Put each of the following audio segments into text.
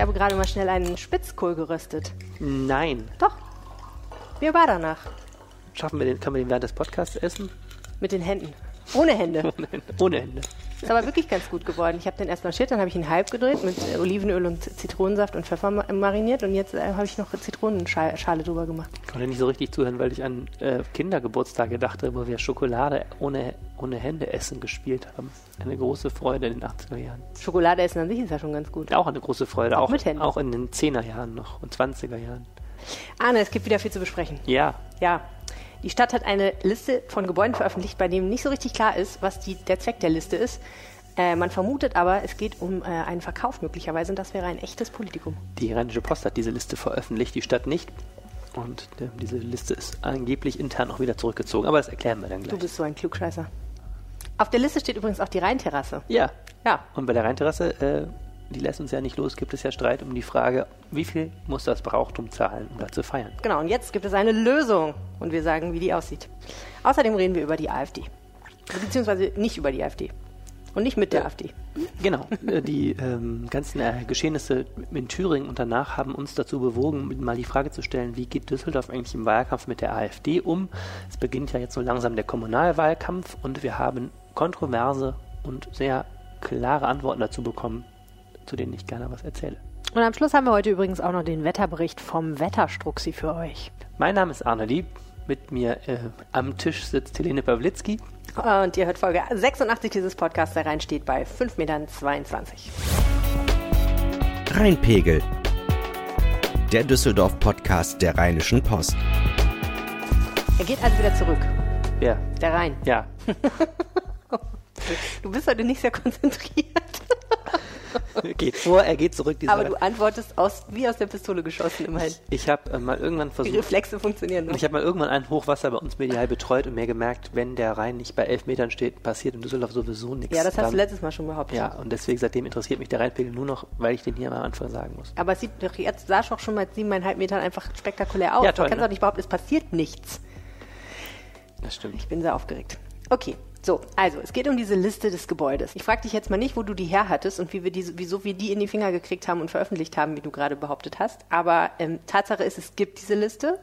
Ich habe gerade mal schnell einen Spitzkohl geröstet. Nein. Doch. Mir war danach. Schaffen wir den, können wir den während des Podcasts essen? Mit den Händen. Ohne Hände. Ohne Hände. Ohne Hände. Ist aber wirklich ganz gut geworden. Ich habe den erst blanchiert, dann habe ich ihn halb gedreht mit äh, Olivenöl und Zitronensaft und Pfeffer ma- mariniert und jetzt äh, habe ich noch Zitronenschale drüber gemacht. Ich konnte nicht so richtig zuhören, weil ich an äh, Kindergeburtstage dachte, wo wir Schokolade ohne, ohne Hände essen gespielt haben. Eine große Freude in den 80er Jahren. Schokolade essen an sich ist ja schon ganz gut. Auch eine große Freude. Auch Auch, mit Händen. auch in den 10er Jahren noch und 20er Jahren. Arne, es gibt wieder viel zu besprechen. Ja, Ja, die Stadt hat eine Liste von Gebäuden veröffentlicht, bei dem nicht so richtig klar ist, was die, der Zweck der Liste ist. Äh, man vermutet aber, es geht um äh, einen Verkauf möglicherweise und das wäre ein echtes Politikum. die Rheinische Post hat diese Liste veröffentlicht, die Stadt nicht. Und äh, diese Liste ist angeblich intern auch wieder zurückgezogen. Aber das erklären wir dann Du gleich. bist so ein Klugscheißer. Auf der Liste steht übrigens auch die Rheinterrasse. Ja. Ja, Und bei der Rheinterrasse, äh, die lässt uns ja nicht los, gibt es ja Streit um die Frage, wie viel muss das Brauchtum zahlen, um da zu feiern? genau. Und jetzt gibt es eine Lösung und wir sagen, wie die aussieht. Außerdem reden wir über die AfD. Beziehungsweise nicht über die AfD. Und nicht mit der Ja. AfD. Genau, äh, die ähm, ganzen äh, Geschehnisse in Thüringen und danach haben uns dazu bewogen, mal die Frage zu stellen, wie geht Düsseldorf eigentlich im Wahlkampf mit der AfD um? Es beginnt ja jetzt so langsam der Kommunalwahlkampf und wir haben kontroverse und sehr klare Antworten dazu bekommen, zu denen ich gerne was erzähle. Und am Schluss haben wir heute übrigens auch noch den Wetterbericht vom Wetterstruxi für euch. Mein Name ist Arne Lieb, mit mir äh, am Tisch sitzt Helene Pawlitzki. Und ihr hört Folge 86 dieses Podcasts. Der Rhein steht bei 5,22 Metern. Rheinpegel. Der Düsseldorf-Podcast der Rheinischen Post. Er geht also wieder zurück. Ja, Der Rhein. ja, Du bist heute nicht sehr konzentriert. er geht vor, er geht zurück. Aber du antwortest aus, wie aus der Pistole geschossen immerhin. ich habe äh, mal irgendwann Die versucht, Reflexe funktionieren noch. Ich habe mal irgendwann ein Hochwasser bei uns medial betreut und mir gemerkt, wenn der Rhein nicht bei elf Metern steht, passiert in Düsseldorf sowieso nichts. Ja, das hast Dann- du letztes Mal schon behauptet. Ja, und deswegen seitdem interessiert mich der Rheinpegel nur noch, weil ich den hier am Anfang sagen muss. Aber es sieht doch jetzt, sah doch schon mal siebeneinhalb Metern einfach spektakulär aus. Ja, toll, Man kann ne? doch nicht behaupten, es passiert nichts. Das stimmt. Ich bin sehr aufgeregt. Okay, so, also es geht um diese Liste des Gebäudes. Ich frage dich jetzt mal nicht, wo du die her hattest und wie wir diese, wieso wir die in die Finger gekriegt haben und veröffentlicht haben, wie du gerade behauptet hast. Aber ähm, Tatsache ist, es gibt diese Liste.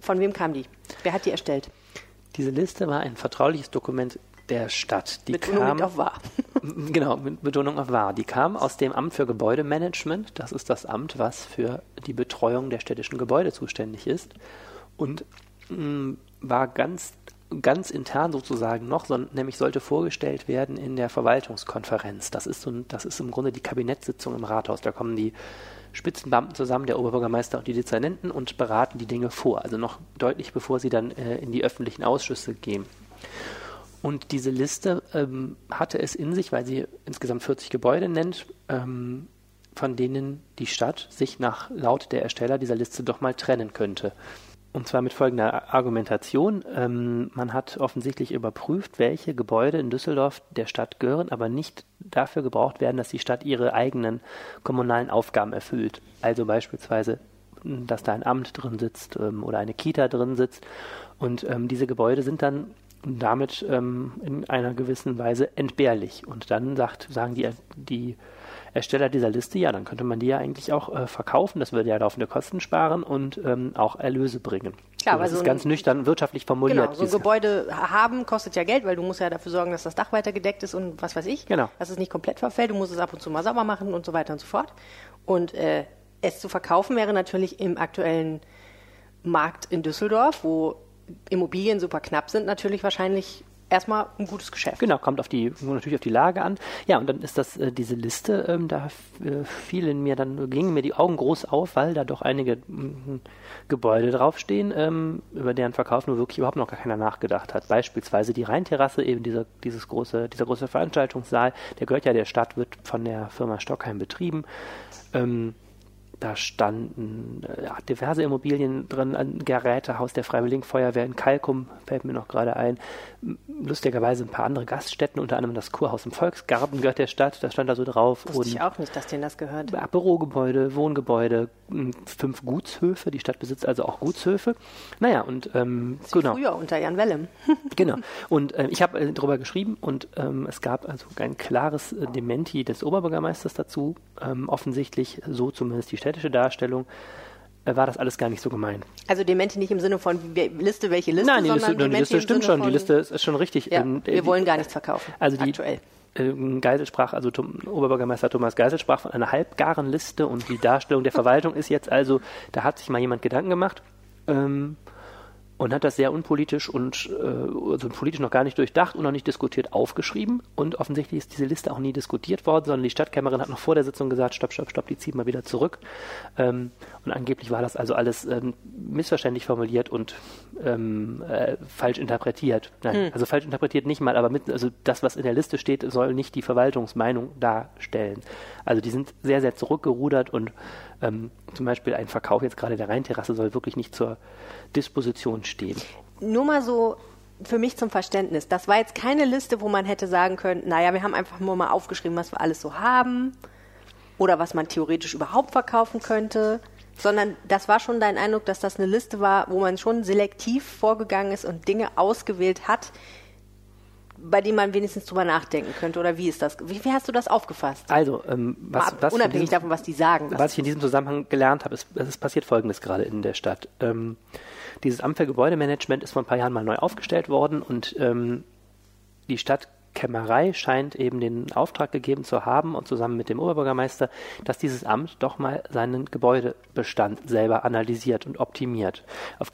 Von wem kam die? Wer hat die erstellt? Diese Liste war ein vertrauliches Dokument der Stadt. Die Betonung kam, auf wahr. Genau, mit Betonung auf wahr. Die kam aus dem Amt für Gebäudemanagement. Das ist das Amt, was für die Betreuung der städtischen Gebäude zuständig ist. Und mh, war ganz, ganz intern sozusagen noch, sondern, nämlich sollte vorgestellt werden in der Verwaltungskonferenz. Das ist, so ein, das ist im Grunde die Kabinettssitzung im Rathaus. Da kommen die Spitzenbeamten zusammen, der Oberbürgermeister und die Dezernenten und beraten die Dinge vor. Also noch deutlich bevor sie dann äh, in die öffentlichen Ausschüsse gehen. Und diese Liste ähm, hatte es in sich, weil sie insgesamt 40 Gebäude nennt, ähm, von denen die Stadt sich nach laut der Ersteller dieser Liste doch mal trennen könnte. Und zwar mit folgender Argumentation. Ähm, man hat offensichtlich überprüft, welche Gebäude in Düsseldorf der Stadt gehören, aber nicht dafür gebraucht werden, dass die Stadt ihre eigenen kommunalen Aufgaben erfüllt. Also beispielsweise, dass da ein Amt drin sitzt ähm, oder eine Kita drin sitzt. Und ähm, diese Gebäude sind dann damit ähm, in einer gewissen Weise entbehrlich. Und dann sagt, sagen die, die Ersteller dieser Liste, ja, dann könnte man die ja eigentlich auch äh, verkaufen, das würde ja laufende Kosten sparen und ähm, auch Erlöse bringen. Klar, so, das so ist ganz nüchtern wirtschaftlich formuliert. Genau, so ein Gebäude haben kostet ja Geld, weil du musst ja dafür sorgen, dass das Dach weiter gedeckt ist und was weiß ich. Genau. Dass es nicht komplett verfällt, du musst es ab und zu mal sauber machen und so weiter und so fort. Und äh, es zu verkaufen wäre natürlich im aktuellen Markt in Düsseldorf, wo Immobilien super knapp sind, natürlich wahrscheinlich erstmal ein gutes Geschäft. Genau, kommt auf die, natürlich auf die Lage an. Ja, und dann ist das, äh, diese Liste, ähm, da äh, fielen mir dann, gingen mir die Augen groß auf, weil da doch einige mm, Gebäude draufstehen, ähm, über deren Verkauf nur wirklich überhaupt noch gar keiner nachgedacht hat. Beispielsweise die Rheinterrasse, eben dieser, dieses große, dieser große Veranstaltungssaal, der gehört ja der Stadt, wird von der Firma Stockheim betrieben. Ähm, da standen äh, ja, diverse Immobilien drin, ein Gerätehaus der Freiwilligen Feuerwehr in Kalkum, fällt mir noch gerade ein. Lustigerweise ein paar andere Gaststätten, unter anderem das Kurhaus im Volksgarten gehört der Stadt, da stand da so drauf. Wusste und ich auch nicht, dass denen das gehört. Bürogebäude, Wohngebäude, fünf Gutshöfe, die Stadt besitzt also auch Gutshöfe. Naja, und ähm, genau. Früher unter Jan Wellem. genau. Und äh, ich habe äh, darüber geschrieben und ähm, es gab also ein klares äh, Dementi des Oberbürgermeisters dazu. Ähm, offensichtlich, so zumindest die städtische Darstellung, äh, war das alles gar nicht so gemein. Also Dementi nicht im Sinne von Liste, welche Liste, Nein, die Liste, die Liste stimmt schon, die Liste ist, ist schon richtig. Ja, ähm, wir wollen gar nichts verkaufen. Also die, aktuell. Äh, Geisel sprach, also Tom, Oberbürgermeister Thomas Geisel sprach von einer halbgaren Liste und die Darstellung der Verwaltung ist jetzt also, da hat sich mal jemand Gedanken gemacht. Ähm, und hat das sehr unpolitisch und äh, also politisch noch gar nicht durchdacht und noch nicht diskutiert aufgeschrieben. Und offensichtlich ist diese Liste auch nie diskutiert worden, sondern die Stadtkämmerin hat noch vor der Sitzung gesagt, stopp, stopp, stopp, die ziehen mal wieder zurück. Ähm, und angeblich war das also alles ähm, missverständlich formuliert und ähm, äh, falsch interpretiert. Nein, hm. also falsch interpretiert nicht mal, aber mit, also das, was in der Liste steht, soll nicht die Verwaltungsmeinung darstellen. Also die sind sehr, sehr zurückgerudert und ähm, zum Beispiel ein Verkauf jetzt gerade der Rheinterrasse soll wirklich nicht zur Disposition stehen. Nur mal so für mich zum Verständnis. Das war jetzt keine Liste, wo man hätte sagen können, naja, wir haben einfach nur mal aufgeschrieben, was wir alles so haben oder was man theoretisch überhaupt verkaufen könnte, sondern das war schon dein Eindruck, dass das eine Liste war, wo man schon selektiv vorgegangen ist und Dinge ausgewählt hat, bei dem man wenigstens drüber nachdenken könnte? Oder wie ist das? Wie, wie hast du das aufgefasst? Also, ähm, was, was unabhängig diesem, davon, was die sagen. Was ich in diesem Zusammenhang gelernt habe, ist, es passiert Folgendes gerade in der Stadt. Ähm, dieses Amt für Gebäudemanagement ist vor ein paar Jahren mal neu aufgestellt worden und ähm, die Stadt Kämmerei scheint eben den Auftrag gegeben zu haben und zusammen mit dem Oberbürgermeister, dass dieses Amt doch mal seinen Gebäudebestand selber analysiert und optimiert.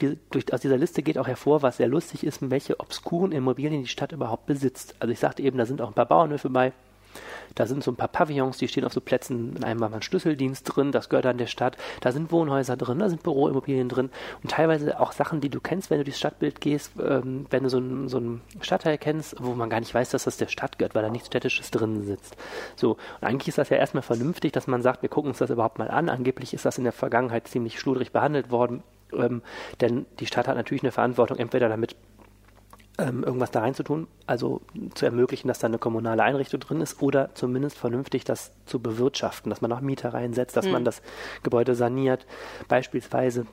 Die, durch, aus dieser Liste geht auch hervor, was sehr lustig ist, welche obskuren Immobilien die Stadt überhaupt besitzt. Also ich sagte eben, da sind auch ein paar Bauernhöfe bei, da sind so ein paar Pavillons, die stehen auf so Plätzen, in einem war mal ein Schlüsseldienst drin, das gehört an der Stadt. Da sind Wohnhäuser drin, da sind Büroimmobilien drin und teilweise auch Sachen, die du kennst, wenn du durchs Stadtbild gehst, ähm, wenn du so einen so Stadtteil kennst, wo man gar nicht weiß, dass das der Stadt gehört, weil da nichts Städtisches drin sitzt. So, und eigentlich ist das ja erstmal vernünftig, dass man sagt, wir gucken uns das überhaupt mal an. Angeblich ist das in der Vergangenheit ziemlich schludrig behandelt worden. Ähm, denn die Stadt hat natürlich eine Verantwortung, entweder damit ähm, irgendwas da reinzutun, also zu ermöglichen, dass da eine kommunale Einrichtung drin ist oder zumindest vernünftig das zu bewirtschaften, dass man auch Mieter reinsetzt, dass mhm. man das Gebäude saniert, beispielsweise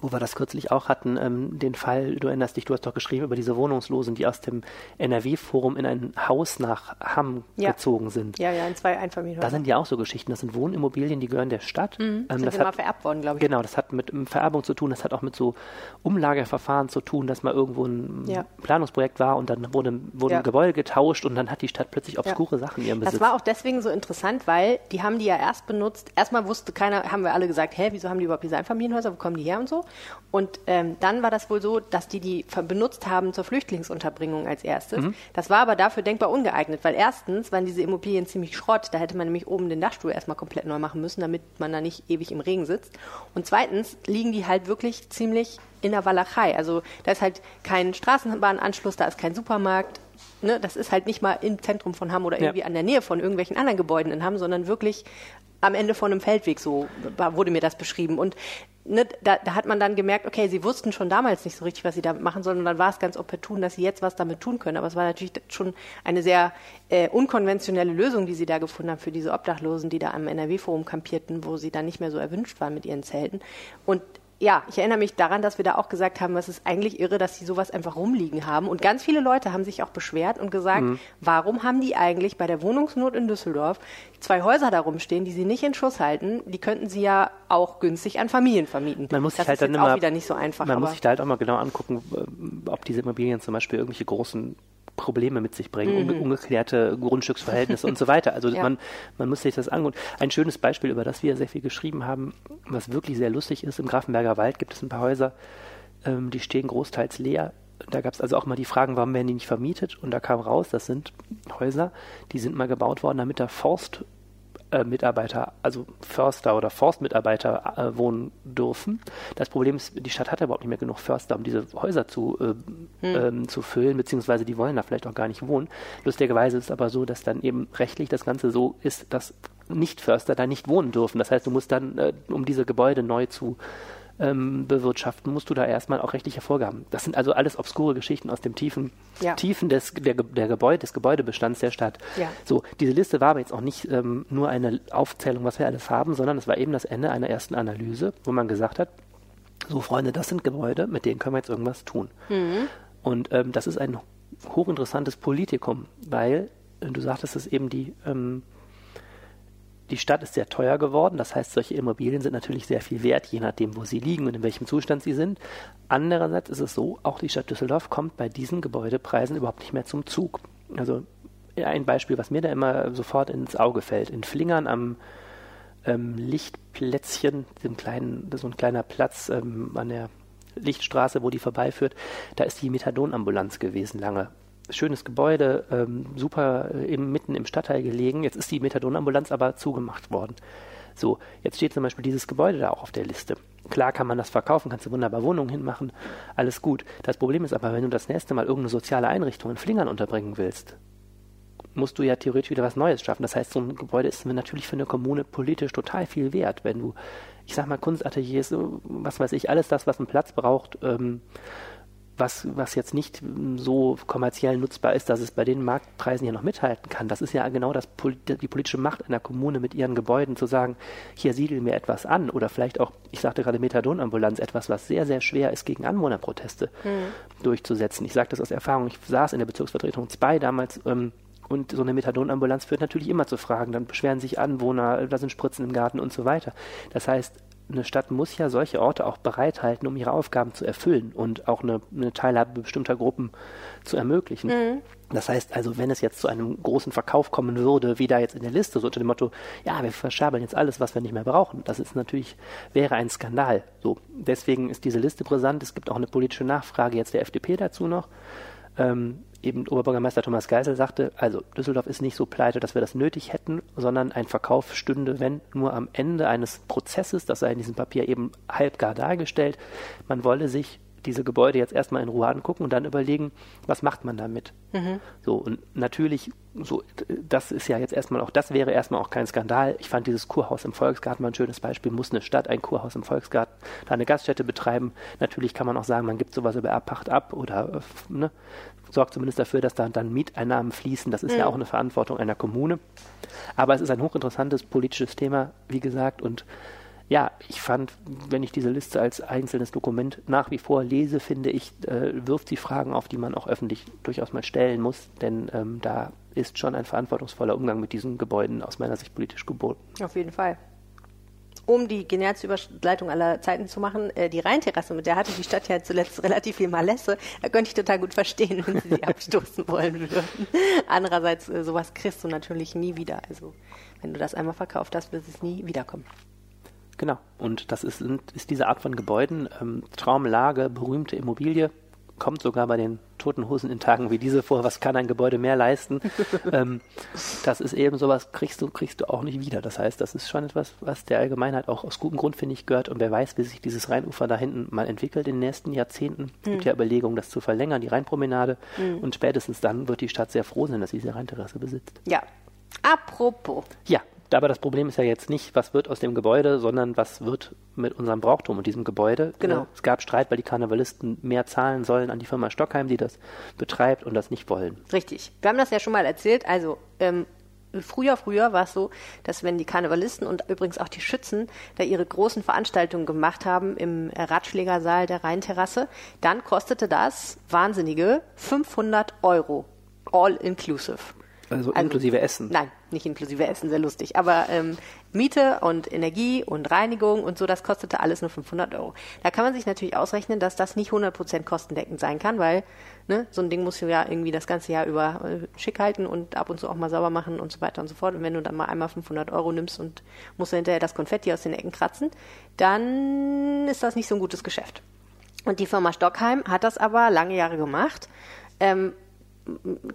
wo wir das kürzlich auch hatten, ähm, den Fall, du erinnerst dich, du hast doch geschrieben über diese Wohnungslosen, die aus dem NRW-Forum in ein Haus nach Hamm ja. gezogen sind. Ja, ja, in zwei Einfamilienhäuser. Da sind ja auch so Geschichten. Das sind Wohnimmobilien, die gehören der Stadt. Mhm, ähm, sind das hat, vererbt worden, glaube ich. Genau, das hat mit Vererbung zu tun, das hat auch mit so Umlageverfahren zu tun, dass mal irgendwo ein ja. Planungsprojekt war und dann wurde, wurden ja. Gebäude getauscht und dann hat die Stadt plötzlich obskure Sachen in ihrem Besitz. Das war auch deswegen so interessant, weil die haben die ja erst benutzt. Erstmal wusste keiner, haben wir alle gesagt, hä, wieso haben die überhaupt diese Einfamilienhäuser, wo kommen die her und so. Und ähm, dann war das wohl so, dass die die benutzt haben zur Flüchtlingsunterbringung als erstes. Mhm. Das war aber dafür denkbar ungeeignet, weil erstens waren diese Immobilien ziemlich Schrott. Da hätte man nämlich oben den Dachstuhl erstmal komplett neu machen müssen, damit man da nicht ewig im Regen sitzt. Und zweitens liegen die halt wirklich ziemlich in der Walachei. Also da ist halt kein Straßenbahnanschluss, da ist kein Supermarkt. Ne, das ist halt nicht mal im Zentrum von Hamm oder irgendwie ja. an der Nähe von irgendwelchen anderen Gebäuden in Hamm, sondern wirklich am Ende von einem Feldweg, so wurde mir das beschrieben. Und ne, da, da, hat man dann gemerkt, okay, sie wussten schon damals nicht so richtig, was sie damit machen sollen. Und dann war es ganz opportun, dass sie jetzt was damit tun können. Aber es war natürlich schon eine sehr äh, unkonventionelle Lösung, die sie da gefunden haben für diese Obdachlosen, die da am NRW-Forum kampierten, wo sie dann nicht mehr so erwünscht waren mit ihren Zelten. Und ja, ich erinnere mich daran, dass wir da auch gesagt haben, es ist eigentlich irre, dass sie sowas einfach rumliegen haben. Und ganz viele Leute haben sich auch beschwert und gesagt, mhm. warum haben die eigentlich bei der Wohnungsnot in Düsseldorf zwei Häuser da rumstehen, die sie nicht in Schuss halten? Die könnten sie ja auch günstig an Familien vermieten. Man muss das sich halt dann immer, auch wieder nicht so einfach. Man muss sich da halt auch mal genau angucken, ob diese Immobilien zum Beispiel irgendwelche großen Probleme mit sich bringen, mhm. ungeklärte Grundstücksverhältnisse und so weiter. Also ja. man, man muss sich das angucken. Ein schönes Beispiel, über das wir sehr viel geschrieben haben, was wirklich sehr lustig ist, im Grafenberger Wald gibt es ein paar Häuser, ähm, die stehen großteils leer. Da gab es also auch mal die Fragen, warum werden die nicht vermietet? Und da kam raus, das sind Häuser, die sind mal gebaut worden, damit der Forst Mitarbeiter, also Förster oder Forstmitarbeiter äh, wohnen dürfen. Das Problem ist, die Stadt hat ja überhaupt nicht mehr genug Förster, um diese Häuser zu, äh, hm. ähm, zu füllen, beziehungsweise die wollen da vielleicht auch gar nicht wohnen. Lustigerweise ist es aber so, dass dann eben rechtlich das Ganze so ist, dass Nichtförster da nicht wohnen dürfen. Das heißt, du musst dann, äh, um diese Gebäude neu zu ähm, bewirtschaften, musst du da erstmal auch rechtliche Vorgaben. Das sind also alles obskure Geschichten aus dem tiefen, Ja. Tiefen des, der, der Gebäude, des Gebäudebestands der Stadt. Ja. So, diese Liste war aber jetzt auch nicht ähm, nur eine Aufzählung, was wir alles haben, sondern es war eben das Ende einer ersten Analyse, wo man gesagt hat, so Freunde, das sind Gebäude, mit denen können wir jetzt irgendwas tun. Und ähm, das ist ein hochinteressantes Politikum, weil du sagtest es eben, die, ähm, die Stadt ist sehr teuer geworden. Das heißt, solche Immobilien sind natürlich sehr viel wert, je nachdem, wo sie liegen und in welchem Zustand sie sind. Andererseits ist es so, auch die Stadt Düsseldorf kommt bei diesen Gebäudepreisen überhaupt nicht mehr zum Zug. Also ein Beispiel, was mir da immer sofort ins Auge fällt. In Flingern am ähm, Lichtplätzchen, dem kleinen, so ein kleiner Platz ähm, an der Lichtstraße, wo die vorbeiführt, da ist die Methadonambulanz gewesen lange. Schönes Gebäude, ähm, super äh, im, mitten im Stadtteil gelegen. Jetzt ist die Methadonambulanz aber zugemacht worden. So, jetzt steht zum Beispiel dieses Gebäude da auch auf der Liste. Klar kann man das verkaufen, kannst du wunderbar Wohnungen hinmachen, alles gut. Das Problem ist aber, wenn du das nächste Mal irgendeine soziale Einrichtung in Flingern unterbringen willst, musst du ja theoretisch wieder was Neues schaffen. Das heißt, so ein Gebäude ist natürlich für eine Kommune politisch total viel wert, wenn du, ich sag mal, Kunstateliers, was weiß ich, alles das, was einen Platz braucht, ähm, was, was jetzt nicht ähm, so kommerziell nutzbar ist, dass es bei den Marktpreisen ja noch mithalten kann. Das ist ja genau das, die politische Macht einer Kommune mit ihren Gebäuden zu sagen, hier siedeln wir etwas an oder vielleicht auch, ich sagte gerade Methadonambulanz, etwas, was sehr, sehr schwer ist, gegen Anwohnerproteste durchzusetzen. Ich sage das aus Erfahrung, ich saß in der Bezirksvertretung 2 damals ähm, und so eine Methadonambulanz führt natürlich immer zu Fragen. Dann beschweren sich Anwohner, da sind Spritzen im Garten und so weiter. Das heißt, eine Stadt muss ja solche Orte auch bereithalten, um ihre Aufgaben zu erfüllen und auch eine, eine Teilhabe bestimmter Gruppen zu ermöglichen. Das heißt also, wenn es jetzt zu einem großen Verkauf kommen würde, wie da jetzt in der Liste, so unter dem Motto, ja, wir verschabeln jetzt alles, was wir nicht mehr brauchen, das ist natürlich, wäre ein Skandal. So, deswegen ist diese Liste brisant. Es gibt auch eine politische Nachfrage jetzt der FDP dazu noch. Ähm, eben Oberbürgermeister Thomas Geisel sagte, also Düsseldorf ist nicht so pleite, dass wir das nötig hätten, sondern ein Verkauf stünde, wenn nur am Ende eines Prozesses, das sei in diesem Papier eben halbgar dargestellt, man wolle sich diese Gebäude jetzt erstmal in Ruhe angucken und dann überlegen, was macht man damit. So, und natürlich, so, das ist ja jetzt erstmal auch, das wäre erstmal auch kein Skandal. Ich fand dieses Kurhaus im Volksgarten mal ein schönes Beispiel. Muss eine Stadt ein Kurhaus im Volksgarten, da eine Gaststätte betreiben? Natürlich kann man auch sagen, man gibt sowas über Erbpacht ab oder ne, sorgt zumindest dafür, dass da dann Mieteinnahmen fließen. Das ist ja auch eine Verantwortung einer Kommune. Aber es ist ein hochinteressantes politisches Thema, wie gesagt, und ja, ich fand, wenn ich diese Liste als einzelnes Dokument nach wie vor lese, finde ich, äh, wirft sie Fragen auf, die man auch öffentlich durchaus mal stellen muss, denn ähm, da ist schon ein verantwortungsvoller Umgang mit diesen Gebäuden aus meiner Sicht politisch geboten. Auf jeden Fall. Um die genialste Überleitung aller Zeiten zu machen, äh, die Rheinterrasse, mit der hatte die Stadt ja zuletzt relativ viel Malesse. Da könnte ich total gut verstehen, wenn sie sie abstoßen wollen würden. Andererseits, äh, sowas kriegst du natürlich nie wieder. Also, wenn du das einmal verkauft hast, wird es nie wiederkommen. Genau. Und das ist, ist diese Art von Gebäuden, ähm, Traumlage, berühmte Immobilie, kommt sogar bei den toten Hosen in Tagen wie diese vor, was kann ein Gebäude mehr leisten? ähm, das ist eben sowas, kriegst du, kriegst du auch nicht wieder. Das heißt, das ist schon etwas, was der Allgemeinheit auch aus gutem Grund, finde ich, gehört. Und wer weiß, wie sich dieses Rheinufer da hinten mal entwickelt in den nächsten Jahrzehnten. Es gibt ja Überlegungen, das zu verlängern, die Rheinpromenade. Und spätestens dann wird die Stadt sehr froh sein, dass sie diese Rheinterrasse besitzt. Ja. Apropos. Ja, aber das Problem ist ja jetzt nicht, was wird aus dem Gebäude, sondern was wird mit unserem Brauchtum und diesem Gebäude. Genau. Es gab Streit, weil die Karnevalisten mehr zahlen sollen an die Firma Stockheim, die das betreibt und das nicht wollen. Richtig. Wir haben das ja schon mal erzählt. Also, ähm, früher, früher war es so, dass wenn die Karnevalisten und übrigens auch die Schützen da ihre großen Veranstaltungen gemacht haben im Ratschlägersaal der Rheinterrasse, dann kostete das wahnsinnige 500 Euro. All inclusive. Also, inklusive Essen. Nein, nicht inklusive Essen, sehr lustig. Aber ähm, Miete und Energie und Reinigung und so, das kostete alles nur 500 Euro. Da kann man sich natürlich ausrechnen, dass das nicht 100% kostendeckend sein kann, weil ne, so ein Ding musst du ja irgendwie das ganze Jahr über äh, schick halten und ab und zu auch mal sauber machen und so weiter und so fort. Und wenn du dann mal einmal 500 Euro nimmst und musst hinterher das Konfetti aus den Ecken kratzen, dann ist das nicht so ein gutes Geschäft. Und die Firma Stockheim hat das aber lange Jahre gemacht. Ähm,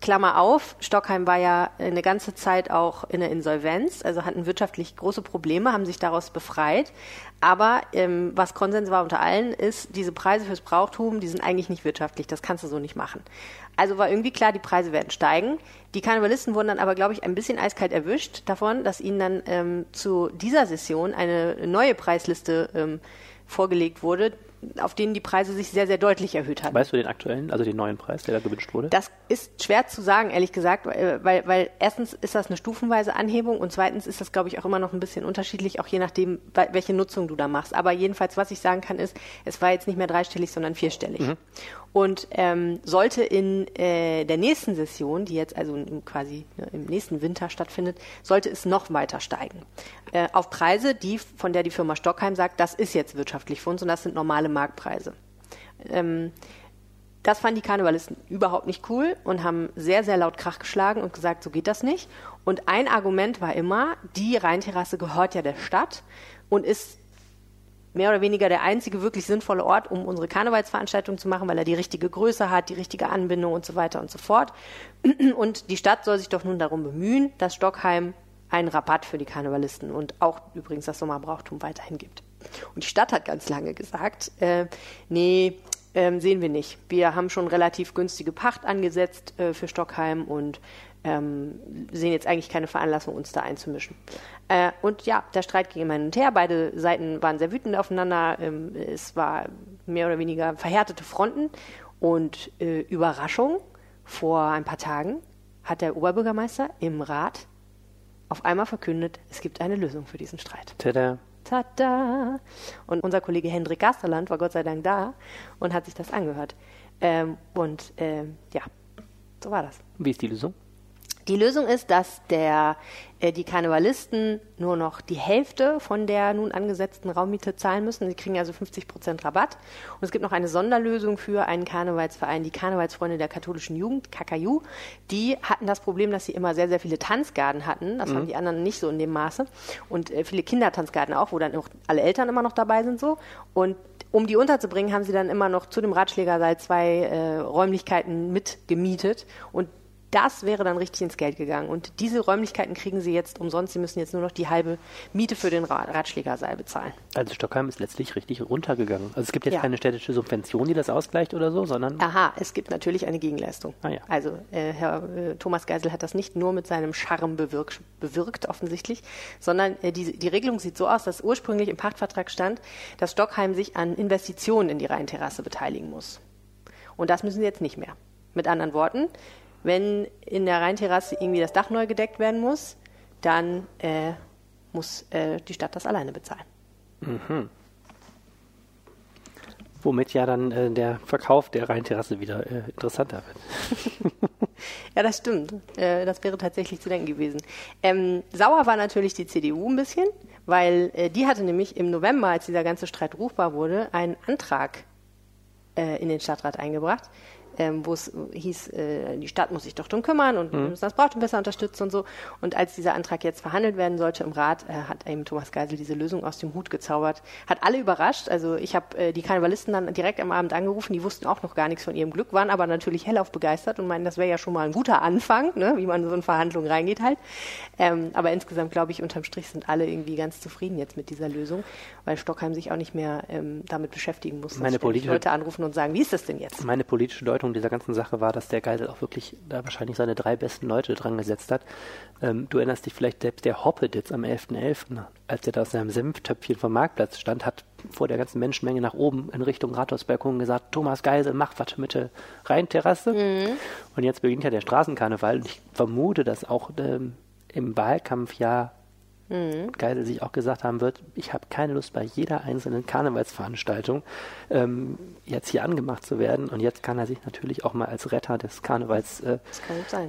Klammer auf, Stockheim war ja eine ganze Zeit auch in der Insolvenz, also hatten wirtschaftlich große Probleme, haben sich daraus befreit. Aber ähm, was Konsens war unter allen, ist, diese Preise fürs Brauchtum, die sind eigentlich nicht wirtschaftlich, das kannst du so nicht machen. Also war irgendwie klar, die Preise werden steigen. Die Karnevalisten wurden dann aber, glaube ich, ein bisschen eiskalt erwischt davon, dass ihnen dann ähm, zu dieser Session eine neue Preisliste ähm, vorgelegt wurde, auf denen die Preise sich sehr, sehr deutlich erhöht haben. Weißt du den aktuellen, also den neuen Preis, der da gewünscht wurde? Das ist schwer zu sagen, ehrlich gesagt, weil, weil, weil erstens ist das eine stufenweise Anhebung und zweitens ist das, glaube ich, auch immer noch ein bisschen unterschiedlich, auch je nachdem, welche Nutzung du da machst. Aber jedenfalls, was ich sagen kann, ist, es war jetzt nicht mehr dreistellig, sondern vierstellig. Mhm. Und ähm, sollte in äh, der nächsten Session, die jetzt also quasi ne, im nächsten Winter stattfindet, sollte es noch weiter steigen. Äh, auf Preise, die, von der die Firma Stockheim sagt, das ist jetzt wirtschaftlich für uns und das sind normale Marktpreise. Ähm, das fanden die Karnevalisten überhaupt nicht cool und haben sehr, sehr laut Krach geschlagen und gesagt, so geht das nicht. Und ein Argument war immer, die Rheinterrasse gehört ja der Stadt und ist mehr oder weniger der einzige wirklich sinnvolle Ort, um unsere Karnevalsveranstaltung zu machen, weil er die richtige Größe hat, die richtige Anbindung und so weiter und so fort. Und die Stadt soll sich doch nun darum bemühen, dass Stockheim einen Rabatt für die Karnevalisten und auch übrigens das Sommerbrauchtum weiterhin gibt. Und die Stadt hat ganz lange gesagt, äh, nee, ähm, sehen wir nicht. Wir haben schon relativ günstige Pacht angesetzt äh, für Stockheim und ähm, sehen jetzt eigentlich keine Veranlassung, uns da einzumischen. Äh, und ja, der Streit ging immer hin und her. Beide Seiten waren sehr wütend aufeinander. Ähm, es war mehr oder weniger verhärtete Fronten. Und äh, Überraschung, vor ein paar Tagen hat der Oberbürgermeister im Rat auf einmal verkündet, es gibt eine Lösung für diesen Streit. Tada. Tada! Und unser Kollege Hendrik Gasterland war Gott sei Dank da und hat sich das angehört. Ähm, und ähm, ja, so war das. Wie ist die Lösung? Die Lösung ist, dass der, äh, die Karnevalisten nur noch die Hälfte von der nun angesetzten Raummiete zahlen müssen. Sie kriegen also 50 Prozent Rabatt. Und es gibt noch eine Sonderlösung für einen Karnevalsverein, die Karnevalsfreunde der katholischen Jugend, KKU. Die hatten das Problem, dass sie immer sehr, sehr viele Tanzgarden hatten. Das mhm. haben die anderen nicht so in dem Maße. Und äh, viele Kindertanzgarden auch, wo dann auch alle Eltern immer noch dabei sind so. Und um die unterzubringen, haben sie dann immer noch zu dem Ratschlägersaal zwei äh, Räumlichkeiten mitgemietet. Und das wäre dann richtig ins Geld gegangen. Und diese Räumlichkeiten kriegen sie jetzt umsonst. Sie müssen jetzt nur noch die halbe Miete für den Ratschlägersaal bezahlen. Also Stockheim ist letztlich richtig runtergegangen. Also es gibt jetzt ja. keine städtische Subvention, die das ausgleicht oder so, sondern... Aha, es gibt natürlich eine Gegenleistung. Ah, ja. Also äh, Herr äh, Thomas Geisel hat das nicht nur mit seinem Charme bewirkt, bewirkt offensichtlich, sondern äh, die, die Regelung sieht so aus, dass ursprünglich im Pachtvertrag stand, dass Stockheim sich an Investitionen in die Rheinterrasse beteiligen muss. Und das müssen sie jetzt nicht mehr. Mit anderen Worten, wenn in der Rheinterrasse irgendwie das Dach neu gedeckt werden muss, dann äh, muss äh, die Stadt das alleine bezahlen. Mhm. Womit ja dann äh, der Verkauf der Rheinterrasse wieder äh, interessanter wird. ja, das stimmt. Äh, das wäre tatsächlich zu denken gewesen. Ähm, sauer war natürlich die CDU ein bisschen, weil äh, die hatte nämlich im November, als dieser ganze Streit rufbar wurde, einen Antrag in den Stadtrat eingebracht, ähm, wo es hieß, äh, die Stadt muss sich doch drum kümmern und mhm. das Brauchtum besser unterstützen und so. Und als dieser Antrag jetzt verhandelt werden sollte im Rat, äh, hat eben Thomas Geisel diese Lösung aus dem Hut gezaubert. Hat alle überrascht. Also ich habe äh, die Karnevalisten dann direkt am Abend angerufen, die wussten auch noch gar nichts von ihrem Glück, waren aber natürlich hellauf begeistert und meinen, das wäre ja schon mal ein guter Anfang, ne, wie man so in Verhandlungen reingeht halt. Ähm, aber insgesamt glaube ich, unterm Strich sind alle irgendwie ganz zufrieden jetzt mit dieser Lösung, weil Stockheim sich auch nicht mehr ähm, damit beschäftigen muss, dass Leute anrufen und sagen, wie ist das denn jetzt? Meine politische Deutung dieser ganzen Sache war, dass der Geisel auch wirklich da wahrscheinlich seine drei besten Leute dran gesetzt hat. Ähm, du erinnerst dich vielleicht selbst der Hoppeditz am 11.11., .11., als er da aus seinem Senftöpfchen vom Marktplatz stand, hat vor der ganzen Menschenmenge nach oben in Richtung Rathausbalkon gesagt, Thomas Geisel, mach was mit der Rheinterrasse. Mhm. Und jetzt beginnt ja der Straßenkarneval und ich vermute, dass auch ähm, im Wahlkampfjahr mhm. Geisel sich auch gesagt haben wird, ich habe keine Lust bei jeder einzelnen Karnevalsveranstaltung ähm, jetzt hier angemacht zu werden und jetzt kann er sich natürlich auch mal als Retter des Karnevals äh,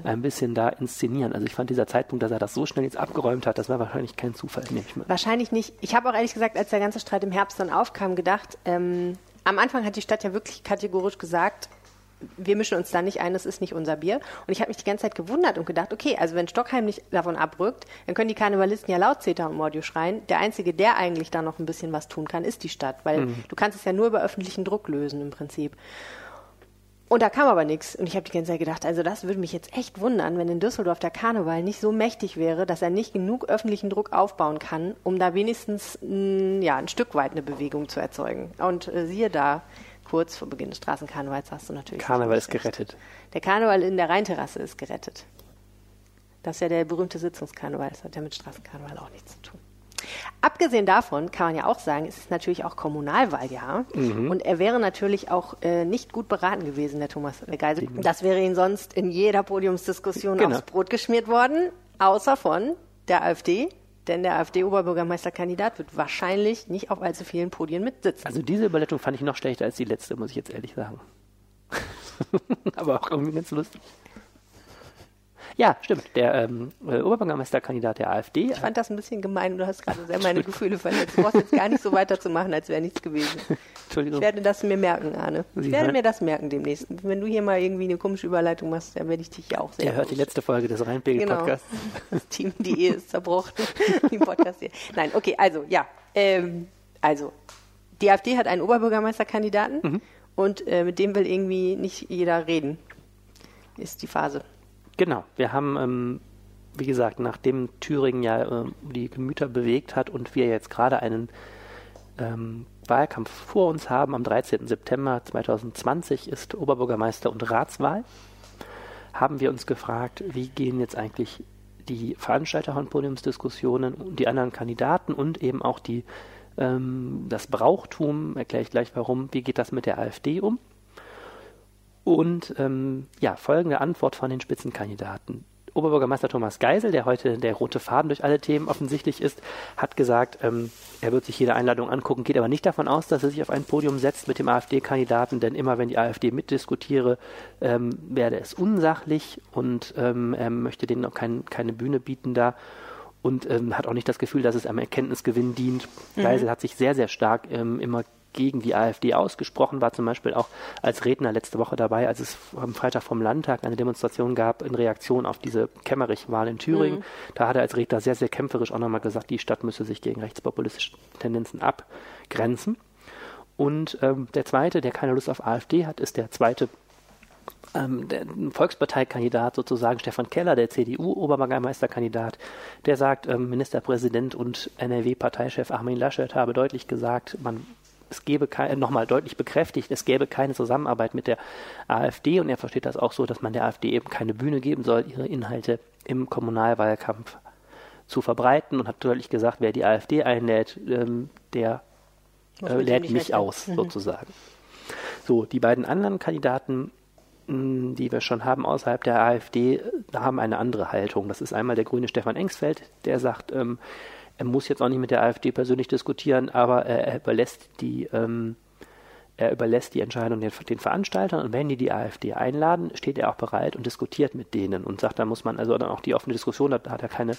ein bisschen da inszenieren. Also ich fand dieser Zeitpunkt, dass er das so schnell jetzt abgeräumt hat, das war wahrscheinlich kein Zufall. Nehme ich mal. Wahrscheinlich nicht. Ich habe auch ehrlich gesagt, als der ganze Streit im Herbst dann aufkam, gedacht, ähm, am Anfang hat die Stadt ja wirklich kategorisch gesagt, wir mischen uns da nicht ein, das ist nicht unser Bier. Und ich habe mich die ganze Zeit gewundert und gedacht, okay, also wenn Stockheim nicht davon abrückt, dann können die Karnevalisten ja laut Zeta und Mordio schreien. Der Einzige, der eigentlich da noch ein bisschen was tun kann, ist die Stadt, weil mhm. du kannst es ja nur über öffentlichen Druck lösen im Prinzip. Und da kam aber nichts. Und ich habe die ganze Zeit gedacht, also das würde mich jetzt echt wundern, wenn in Düsseldorf der Karneval nicht so mächtig wäre, dass er nicht genug öffentlichen Druck aufbauen kann, um da wenigstens mh, ja, ein Stück weit eine Bewegung zu erzeugen. Und äh, siehe da, kurz vor Beginn des Straßenkarnevals hast du natürlich. Karneval ist gerettet. Der Karneval in der Rheinterrasse ist gerettet. Das ist ja der berühmte Sitzungskarneval. Das hat ja mit Straßenkarneval auch nichts zu tun. Abgesehen davon kann man ja auch sagen, es ist natürlich auch Kommunalwahljahr. Und er wäre natürlich auch äh, nicht gut beraten gewesen, der Thomas Geisel. Das wäre ihm sonst in jeder Podiumsdiskussion Genau. aufs Brot geschmiert worden, außer von der AfD. Denn der AfD-Oberbürgermeisterkandidat wird wahrscheinlich nicht auf allzu vielen Podien mitsitzen. Also diese Überleitung fand ich noch schlechter als die letzte, muss ich jetzt ehrlich sagen. Aber auch irgendwie ganz lustig. Ja, stimmt. Der ähm, äh, Oberbürgermeisterkandidat der AfD. Ich fand das ein bisschen gemein. Du hast gerade sehr meine Gefühle verletzt. Du brauchst jetzt gar nicht so weiterzumachen, als wäre nichts gewesen. Entschuldigung. Ich werde das mir merken, Arne. Sie Ich werde hören- mir das merken demnächst. Wenn du hier mal irgendwie eine komische Überleitung machst, dann werde ich dich ja auch sehr Der hört die letzte Folge des Genau. Rheinpegel-Podcasts. Das Team, die Ehe ist zerbrochen. Die Podcast -Ehe. Nein, okay, also, ja. Ähm, also, die AfD hat einen Oberbürgermeisterkandidaten Mhm. und äh, mit dem will irgendwie nicht jeder reden. Ist die Phase. Genau. Wir haben, ähm, wie gesagt, nachdem Thüringen ja ähm, die Gemüter bewegt hat und wir jetzt gerade einen ähm, Wahlkampf vor uns haben, am 13. September 2020 ist Oberbürgermeister und Ratswahl, haben wir uns gefragt, wie gehen jetzt eigentlich die Veranstalter von Podiumsdiskussionen und die anderen Kandidaten und eben auch die, ähm, das Brauchtum, erkläre ich gleich warum, wie geht das mit der AfD um? Und ähm, ja, folgende Antwort von den Spitzenkandidaten. Oberbürgermeister Thomas Geisel, der heute der rote Faden durch alle Themen offensichtlich ist, hat gesagt, ähm, er wird sich jede Einladung angucken, geht aber nicht davon aus, dass er sich auf ein Podium setzt mit dem AfD-Kandidaten, denn immer wenn die AfD mitdiskutiere, ähm, werde es unsachlich und ähm, er möchte denen auch kein, keine Bühne bieten da und ähm, hat auch nicht das Gefühl, dass es einem Erkenntnisgewinn dient. Geisel hat sich sehr, sehr stark ähm, immer gegen die AfD ausgesprochen, war zum Beispiel auch als Redner letzte Woche dabei, als es am Freitag vom Landtag eine Demonstration gab in Reaktion auf diese Kemmerich-Wahl in Thüringen. Da hat er als Redner sehr, sehr kämpferisch auch nochmal gesagt, die Stadt müsse sich gegen rechtspopulistische Tendenzen abgrenzen. Und ähm, der zweite, der keine Lust auf AfD hat, ist der zweite ähm, der Volksparteikandidat sozusagen, Stefan Keller, der CDU-Oberbürgermeisterkandidat, der sagt, ähm, Ministerpräsident und NRW-Parteichef Armin Laschet habe deutlich gesagt, man es gäbe kein, nochmal deutlich bekräftigt, es gäbe keine Zusammenarbeit mit der AfD und er versteht das auch so, dass man der AfD eben keine Bühne geben soll, ihre Inhalte im Kommunalwahlkampf zu verbreiten und hat deutlich gesagt, wer die AfD einlädt, ähm, der äh, lädt mich rechnen. aus, sozusagen. So, die beiden anderen Kandidaten, mh, die wir schon haben außerhalb der AfD, äh, haben eine andere Haltung. Das ist einmal der grüne Stefan Engsfeld, der sagt, ähm, er muss jetzt auch nicht mit der AfD persönlich diskutieren, aber er, er überlässt die ähm, er überlässt die Entscheidung den, den Veranstaltern. Und wenn die die AfD einladen, steht er auch bereit und diskutiert mit denen und sagt, da muss man also dann auch die offene Diskussion, da, hat er keine,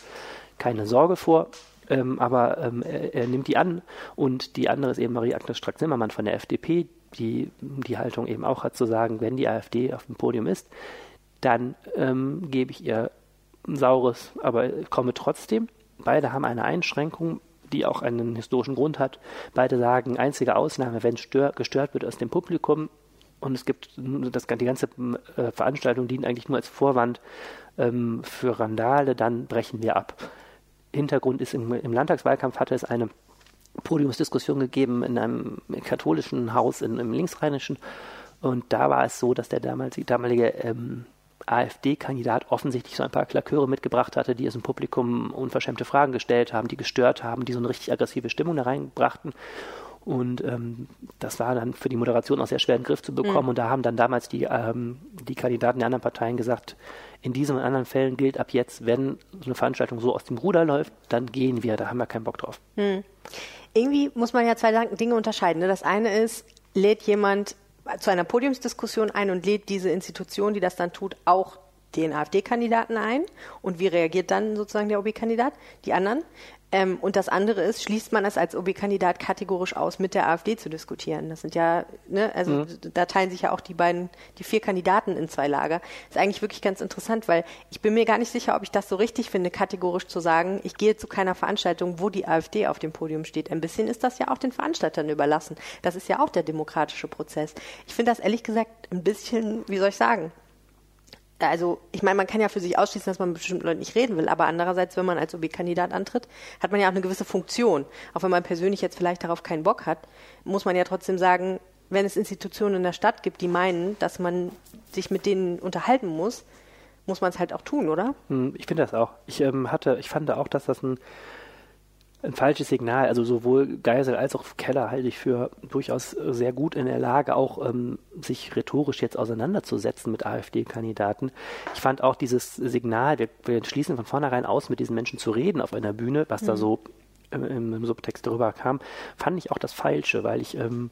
keine Sorge vor, ähm, aber ähm, er, er nimmt die an. Und die andere ist eben Marie-Agnes Strack-Zimmermann von der FDP, die die Haltung eben auch hat zu sagen, wenn die AfD auf dem Podium ist, dann ähm, gebe ich ihr ein saures, aber komme trotzdem. Beide haben eine Einschränkung, die auch einen historischen Grund hat. Beide sagen, einzige Ausnahme, wenn stör, gestört wird aus dem Publikum. Und es gibt, das, die ganze äh, Veranstaltung dient eigentlich nur als Vorwand ähm, für Randale, dann brechen wir ab. Hintergrund ist, im, im Landtagswahlkampf hatte es eine Podiumsdiskussion gegeben in einem katholischen Haus in, im Linksrheinischen. Und da war es so, dass der damalige, damalige ähm, AfD-Kandidat offensichtlich so ein paar Klaköre mitgebracht hatte, die es im Publikum unverschämte Fragen gestellt haben, die gestört haben, die so eine richtig aggressive Stimmung da reinbrachten. Und ähm, das war dann für die Moderation auch sehr schwer in den Griff zu bekommen. Und da haben dann damals die, ähm, die Kandidaten der anderen Parteien gesagt, in diesen und anderen Fällen gilt ab jetzt, wenn so eine Veranstaltung so aus dem Ruder läuft, dann gehen wir, da haben wir keinen Bock drauf. Irgendwie muss man ja zwei Dinge unterscheiden. ne? Das eine ist, lädt jemand zu einer Podiumsdiskussion ein und lädt diese Institution, die das dann tut, auch den AfD-Kandidaten ein und wie reagiert dann sozusagen der OB-Kandidat, die anderen. Ähm, und das andere ist, schließt man es als OB-Kandidat kategorisch aus, mit der AfD zu diskutieren. Das sind ja, ne, also mhm. da teilen sich ja auch die beiden, die vier Kandidaten in zwei Lager. ist eigentlich wirklich ganz interessant, weil ich bin mir gar nicht sicher, ob ich das so richtig finde, kategorisch zu sagen, ich gehe zu keiner Veranstaltung, wo die AfD auf dem Podium steht. Ein bisschen ist das ja auch den Veranstaltern überlassen. Das ist ja auch der demokratische Prozess. Ich finde das ehrlich gesagt ein bisschen, wie soll ich sagen, also ich meine, man kann ja für sich ausschließen, dass man mit bestimmten Leuten nicht reden will, aber andererseits, wenn man als OB-Kandidat antritt, hat man ja auch eine gewisse Funktion. Auch wenn man persönlich jetzt vielleicht darauf keinen Bock hat, muss man ja trotzdem sagen, wenn es Institutionen in der Stadt gibt, die meinen, dass man sich mit denen unterhalten muss, muss man es halt auch tun, oder? Hm, ich finde das auch. Ich ähm, hatte, ich fand auch, dass das ein ein falsches Signal. Also sowohl Geisel als auch Keller halte ich für durchaus sehr gut in der Lage, auch ähm, sich rhetorisch jetzt auseinanderzusetzen mit AfD-Kandidaten. Ich fand auch dieses Signal, wir, wir, schließen von vornherein aus, mit diesen Menschen zu reden auf einer Bühne, was mhm. da so im, im, Subtext darüber kam, fand ich auch das Falsche, weil ich ähm,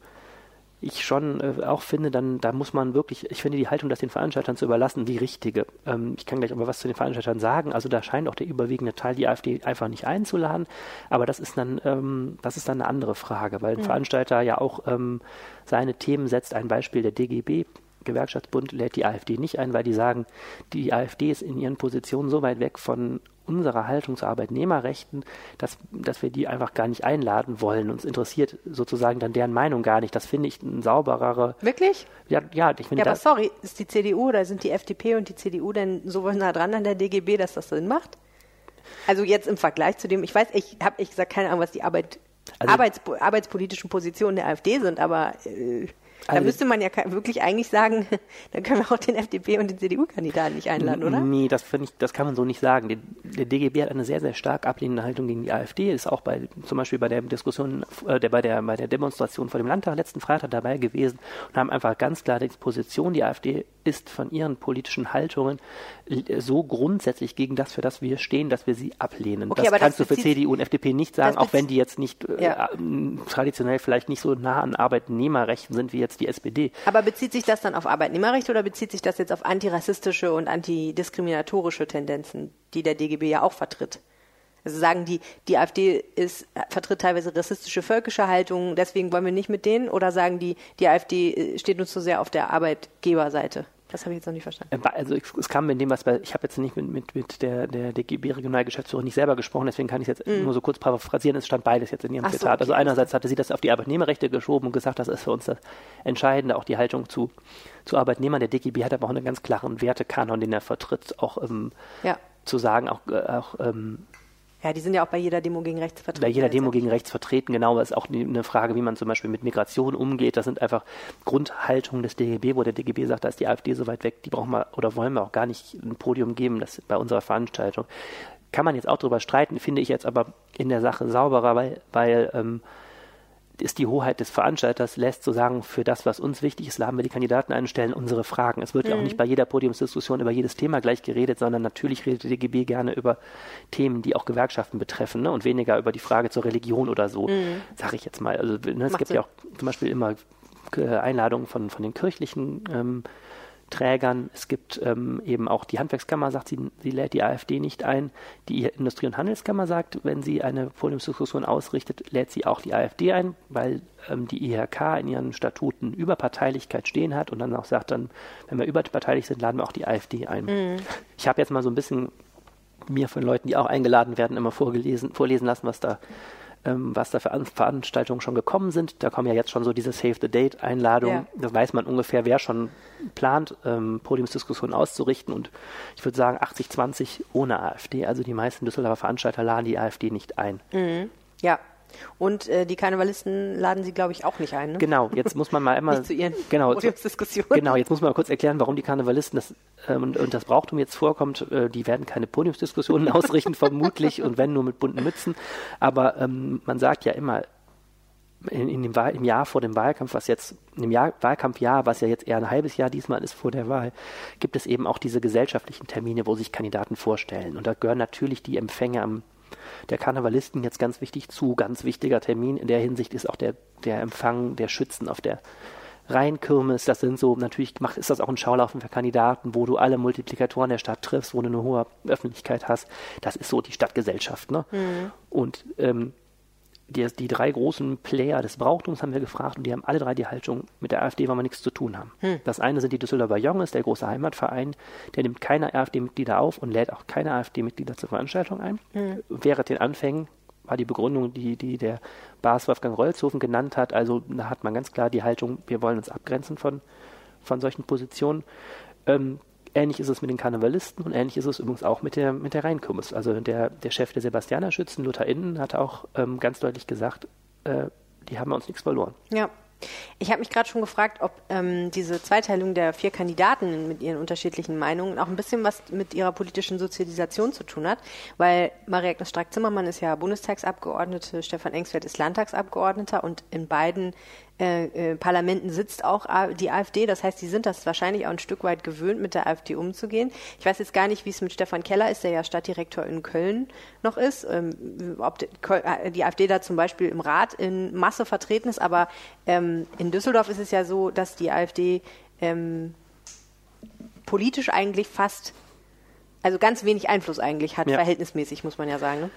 ich schon äh, auch finde, dann da muss man wirklich, ich finde die Haltung, das den Veranstaltern zu überlassen, die richtige. Ähm, ich kann gleich aber was zu den Veranstaltern sagen. Also da scheint auch der überwiegende Teil die AfD einfach nicht einzuladen. Aber das ist dann, ähm, das ist dann eine andere Frage, weil ein mhm. Veranstalter ja auch ähm, seine Themen setzt. Ein Beispiel der DGB. Gewerkschaftsbund lädt die AfD nicht ein, weil die sagen, die AfD ist in ihren Positionen so weit weg von unserer Haltung zu Arbeitnehmerrechten, dass, dass wir die einfach gar nicht einladen wollen. Uns interessiert sozusagen dann deren Meinung gar nicht. Das finde ich ein sauberere. Wirklich? Ja, ja ich finde. Ja, aber sorry, ist die CDU oder sind die FDP und die CDU denn so nah dran an der DGB, dass das Sinn macht? Also jetzt im Vergleich zu dem, ich weiß, ich habe ich gesagt keine Ahnung, was die Arbeit, also, Arbeits, arbeitspolitischen Positionen der AfD sind, aber äh, also da müsste man ja wirklich eigentlich sagen, dann können wir auch den FDP und den CDU-Kandidaten nicht einladen, oder? Nee, das finde ich, das kann man so nicht sagen. Der, der, DGB hat eine sehr, sehr stark ablehnende Haltung gegen die AfD, ist auch bei, zum Beispiel bei der Diskussion, äh, der, bei der, bei der Demonstration vor dem Landtag letzten Freitag dabei gewesen und haben einfach ganz klar die Position, die AfD ist von ihren politischen Haltungen so grundsätzlich gegen das, für das wir stehen, dass wir sie ablehnen. Okay, das kannst das du für CDU und FDP nicht sagen, auch wenn die jetzt nicht äh, ja. äh, traditionell vielleicht nicht so nah an Arbeitnehmerrechten sind wie jetzt die SPD. Aber bezieht sich das dann auf Arbeitnehmerrecht oder bezieht sich das jetzt auf antirassistische und antidiskriminatorische Tendenzen, die der DGB ja auch vertritt? Also sagen die, die AfD ist, vertritt teilweise rassistische völkische Haltungen, deswegen wollen wir nicht mit denen? Oder sagen die, die AfD äh, steht uns zu sehr auf der Arbeitgeberseite? Das habe ich jetzt noch nicht verstanden. Äh, also es kam in dem, was bei, ich habe jetzt nicht mit, mit, mit der, der DGB-Regionalgeschäftsführerin nicht selber gesprochen, deswegen kann ich jetzt mm. nur so kurz paraphrasieren, es stand beides jetzt in ihrem Ach Zitat. So, okay. Also einerseits hatte sie das auf die Arbeitnehmerrechte geschoben und gesagt, das ist für uns das Entscheidende, auch die Haltung zu, zu Arbeitnehmern. Der DGB hat aber auch einen ganz klaren Wertekanon, den er vertritt, auch ähm, ja. zu sagen, auch, äh, auch ähm, ja, die sind ja auch bei jeder Demo gegen rechts vertreten. Bei jeder Demo gegen rechts vertreten, genau. Das ist auch eine Frage, wie man zum Beispiel mit Migration umgeht. Das sind einfach Grundhaltungen des DGB, wo der DGB sagt, da ist die AfD so weit weg, die brauchen wir oder wollen wir auch gar nicht ein Podium geben, das bei unserer Veranstaltung. Kann man jetzt auch darüber streiten, finde ich jetzt aber in der Sache sauberer, weil, weil ähm, ist die Hoheit des Veranstalters, lässt sozusagen für das, was uns wichtig ist, laden wir die Kandidaten einstellen, unsere Fragen. Es wird ja auch mhm. nicht bei jeder Podiumsdiskussion über jedes Thema gleich geredet, sondern natürlich redet die DGB gerne über Themen, die auch Gewerkschaften betreffen ne? und weniger über die Frage zur Religion oder so, mhm. sage ich jetzt mal. Also ne, es gibt Sinn. ja auch zum Beispiel immer äh, Einladungen von, von den kirchlichen ähm, Trägern. Es gibt ähm, eben auch die Handwerkskammer, sagt, sie, sie lädt die AfD nicht ein. Die Industrie- und Handelskammer sagt, wenn sie eine Podiumsdiskussion ausrichtet, lädt sie auch die AfD ein, weil ähm, die IHK in ihren Statuten Überparteilichkeit stehen hat und dann auch sagt, dann, wenn wir überparteilich sind, laden wir auch die AfD ein. Mhm. Ich habe jetzt mal so ein bisschen mir von Leuten, die auch eingeladen werden, immer vorgelesen, vorlesen lassen, was da ähm, was da für An Veranstaltungen schon gekommen sind. Da kommen ja jetzt schon so diese Save the Date Einladungen. Ja. Da weiß man ungefähr, wer schon plant, ähm, Podiumsdiskussionen auszurichten. Und ich würde sagen 80-20 ohne AfD. Also die meisten Düsseldorfer Veranstalter laden die AfD nicht ein. Mhm. Ja, und äh, die Karnevalisten laden sie, glaube ich, auch nicht ein. Ne? Genau, jetzt muss man mal einmal. zu ihren genau, Podiumsdiskussionen. Genau, jetzt muss man mal kurz erklären, warum die Karnevalisten das, ähm, und, und, das Brauchtum jetzt vorkommt. Äh, die werden keine Podiumsdiskussionen ausrichten, vermutlich, und wenn nur mit bunten Mützen. Aber ähm, man sagt ja immer, in, in dem Wahl, im Jahr vor dem Wahlkampf, was jetzt, im Jahr, Wahlkampfjahr, was ja jetzt eher ein halbes Jahr diesmal ist vor der Wahl, gibt es eben auch diese gesellschaftlichen Termine, wo sich Kandidaten vorstellen. Und da gehören natürlich die Empfänge am der Karnevalisten jetzt ganz wichtig zu. Ganz wichtiger Termin in der Hinsicht ist auch der, der Empfang der Schützen auf der Rheinkirmes, das sind so, natürlich macht, ist das auch ein Schaulaufen für Kandidaten, wo du alle Multiplikatoren der Stadt triffst, wo du eine hohe Öffentlichkeit hast. Das ist so die Stadtgesellschaft. Ne? Mhm. Und ähm, die, die, drei großen Player des Brauchtums haben wir gefragt und die haben alle drei die Haltung, mit der AfD wollen wir nichts zu tun haben. Hm. Das eine sind die Düsseldorfer Jonges, der große Heimatverein, der nimmt keine AfD-Mitglieder auf und lädt auch keine AfD-Mitglieder zur Veranstaltung ein. Hm. Während den Anfängen war die Begründung, die, die der Bas Wolfgang Rolzhofen genannt hat. Also da hat man ganz klar die Haltung, wir wollen uns abgrenzen von, von solchen Positionen. Ähm, ähnlich ist es mit den Karnevalisten und ähnlich ist es übrigens auch mit der, mit der Rheinkirmes. Also der, der Chef der Sebastianerschützen, Luther Innen, hat auch ähm, ganz deutlich gesagt, äh, die haben uns nichts verloren. Ja. Ich habe mich gerade schon gefragt, ob ähm, diese Zweiteilung der vier Kandidaten mit ihren unterschiedlichen Meinungen auch ein bisschen was mit ihrer politischen Sozialisation zu tun hat, weil Maria-Agnes Strack-Zimmermann ist ja Bundestagsabgeordnete, Stefan Engsfeld ist Landtagsabgeordneter und in beiden äh, äh, Parlamenten sitzt auch die AfD. Das heißt, die sind das wahrscheinlich auch ein Stück weit gewöhnt, mit der AfD umzugehen. Ich weiß jetzt gar nicht, wie es mit Stefan Keller ist, der ja Stadtdirektor in Köln noch ist. Ähm, ob die, äh, die, AfD da zum Beispiel im Rat in Masse vertreten ist, aber ähm, in Düsseldorf ist es ja so, dass die AfD ähm, politisch eigentlich fast, also ganz wenig Einfluss eigentlich hat, ja. verhältnismäßig, muss man ja sagen. Ne?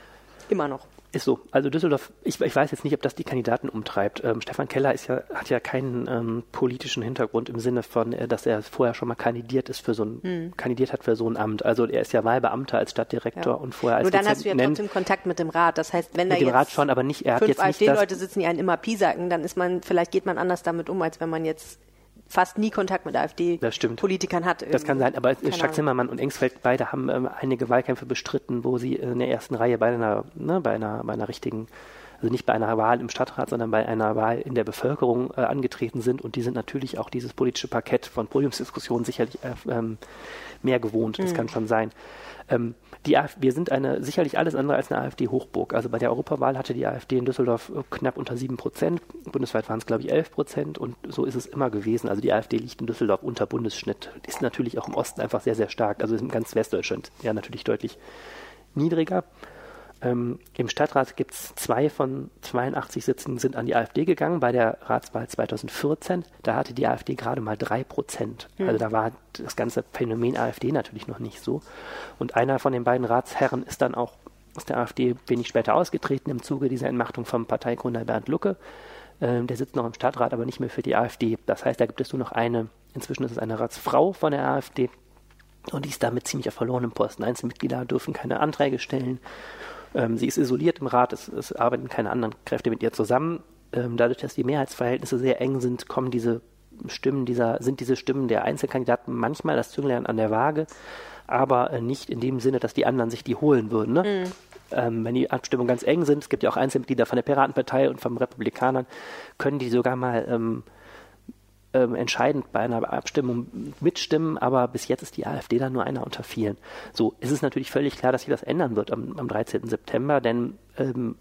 Immer noch. Ist so. Also Düsseldorf, ich, ich, weiß jetzt nicht, ob das die Kandidaten umtreibt. Ähm, Stefan Keller ist ja, hat ja keinen ähm, politischen Hintergrund im Sinne von, äh, dass er vorher schon mal kandidiert ist für so ein, hm. kandidiert hat für so ein Amt. Also er ist ja Wahlbeamter als Stadtdirektor ja. und vorher als Nur dann hast du ja trotzdem Kontakt mit dem Rat. Das heißt, wenn da mit dem Rat schon, aber nicht, er hat fünf jetzt nicht AfD-Leute sitzen, die einen immer piesacken, dann ist man, vielleicht geht man anders damit um, als wenn man jetzt fast nie Kontakt mit AfD-Politikern hat. Das kann sein, aber Strack Zimmermann und Engsfeld beide haben ähm, einige Wahlkämpfe bestritten, wo sie in der ersten Reihe bei einer, ne, bei einer, bei einer richtigen also nicht bei einer Wahl im Stadtrat, sondern bei einer Wahl in der Bevölkerung äh, angetreten sind. Und die sind natürlich auch dieses politische Parkett von Podiumsdiskussionen sicherlich äh, ähm, mehr gewohnt. Das mhm. kann schon sein. Ähm, die wir sind eine sicherlich alles andere als eine AfD-Hochburg. Also bei der Europawahl hatte die AfD in Düsseldorf äh, knapp unter sieben Prozent. Bundesweit waren es, glaube ich, elf Prozent. Und so ist es immer gewesen. Also die AfD liegt in Düsseldorf unter Bundesschnitt. Ist natürlich auch im Osten einfach sehr, sehr stark. Also in ganz Westdeutschland ja natürlich deutlich niedriger. Ähm, Im Stadtrat gibt es zwei von 82 Sitzen sind an die AfD gegangen. Bei der Ratswahl 2014, da hatte die AfD gerade mal drei Prozent. Mhm. Also da war das ganze Phänomen AfD natürlich noch nicht so. Und einer von den beiden Ratsherren ist dann auch aus der AfD wenig später ausgetreten im Zuge dieser Entmachtung vom Parteigründer Bernd Lucke. Ähm, der sitzt noch im Stadtrat, aber nicht mehr für die AfD. Das heißt, da gibt es nur noch eine, inzwischen ist es eine Ratsfrau von der AfD. Und die ist damit ziemlich auf verlorenem Posten. Einzelmitglieder dürfen keine Anträge stellen. Ähm, sie ist isoliert im Rat, es, es, arbeiten keine anderen Kräfte mit ihr zusammen. Ähm, dadurch, dass die Mehrheitsverhältnisse sehr eng sind, kommen diese Stimmen dieser, sind diese Stimmen der Einzelkandidaten manchmal das Zünglein an der Waage, aber äh, nicht in dem Sinne, dass die anderen sich die holen würden. Ne? Mhm. Ähm, wenn die Abstimmungen ganz eng sind, es gibt ja auch Einzelmitglieder von der Piratenpartei und von Republikanern, können die sogar mal ähm, ähm, entscheidend bei einer Abstimmung mitstimmen, aber bis jetzt ist die AfD dann nur einer unter vielen. So ist es natürlich völlig klar, dass sich das ändern wird am, am 13. September, denn ähm,